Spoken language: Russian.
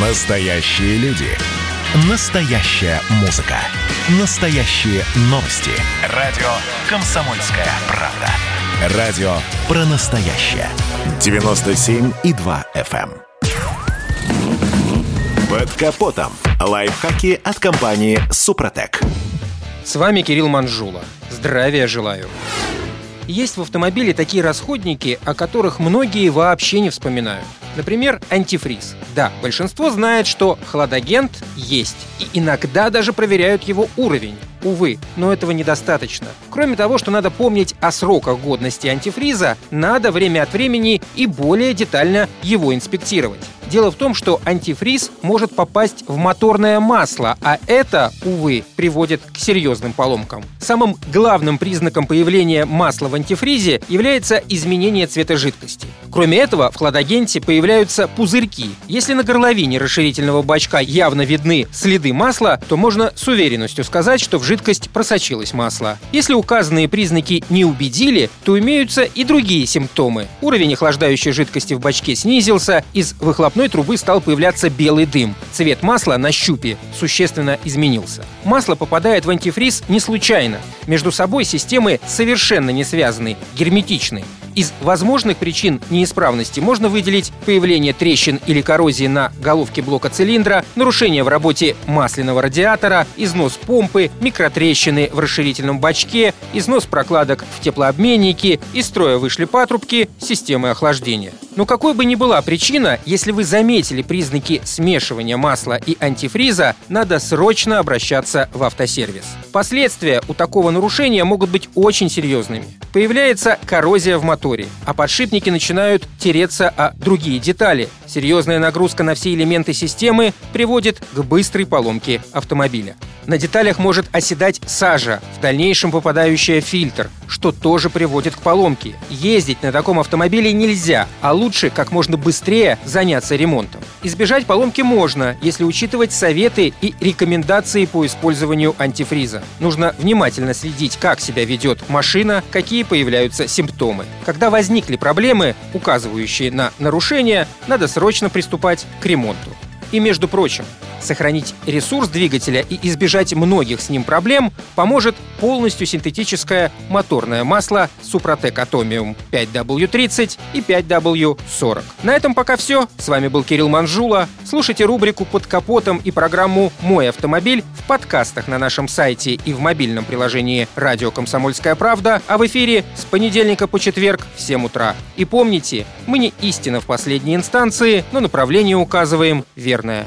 Настоящие люди. Настоящая музыка. Настоящие новости. Радио «Комсомольская правда». Радио про настоящее. 97,2 FM. эм. Под капотом. Лайфхаки от компании «Супротек». С вами Кирилл Манжула. Здравия желаю. Есть в автомобиле такие расходники, о которых многие вообще не вспоминают. Например, антифриз. Да, большинство знает, что хладагент есть, и иногда даже проверяют его уровень. Увы, но этого недостаточно. Кроме того, что надо помнить о сроках годности антифриза, надо время от времени и более детально его инспектировать. Дело в том, что антифриз может попасть в моторное масло, а это, увы, приводит к серьезным поломкам. Самым главным признаком появления масла в антифризе является изменение цвета жидкости. Кроме этого, в хладагенте появляются пузырьки. Если на горловине расширительного бачка явно видны следы масла, то можно с уверенностью сказать, что в жидкость просочилось масло. Если указанные признаки не убедили, то имеются и другие симптомы. Уровень охлаждающей жидкости в бачке снизился, из выхлопной трубы стал появляться белый дым. Цвет масла на щупе существенно изменился. Масло попадает в антифриз не случайно. Между собой системы совершенно не связаны, герметичны. Из возможных причин неисправности можно выделить появление трещин или коррозии на головке блока цилиндра, нарушение в работе масляного радиатора, износ помпы, микротрещины в расширительном бачке, износ прокладок в теплообменнике, из строя вышли патрубки системы охлаждения. Но какой бы ни была причина, если вы заметили признаки смешивания масла и антифриза, надо срочно обращаться в автосервис. Последствия у такого нарушения могут быть очень серьезными. Появляется коррозия в моторе, а подшипники начинают тереться о другие детали. Серьезная нагрузка на все элементы системы приводит к быстрой поломке автомобиля. На деталях может оседать сажа, в дальнейшем попадающая в фильтр, что тоже приводит к поломке. Ездить на таком автомобиле нельзя, а лучше как можно быстрее заняться ремонтом. Избежать поломки можно, если учитывать советы и рекомендации по использованию антифриза. Нужно внимательно следить, как себя ведет машина, какие появляются симптомы. Когда возникли проблемы, указывающие на нарушение, надо срочно приступать к ремонту. И между прочим, сохранить ресурс двигателя и избежать многих с ним проблем поможет полностью синтетическое моторное масло Супротек Atomium 5W30 и 5W40. На этом пока все. С вами был Кирилл Манжула. Слушайте рубрику «Под капотом» и программу «Мой автомобиль» в подкастах на нашем сайте и в мобильном приложении «Радио Комсомольская правда», а в эфире с понедельника по четверг в 7 утра. И помните, мы не истина в последней инстанции, но направление указываем верное.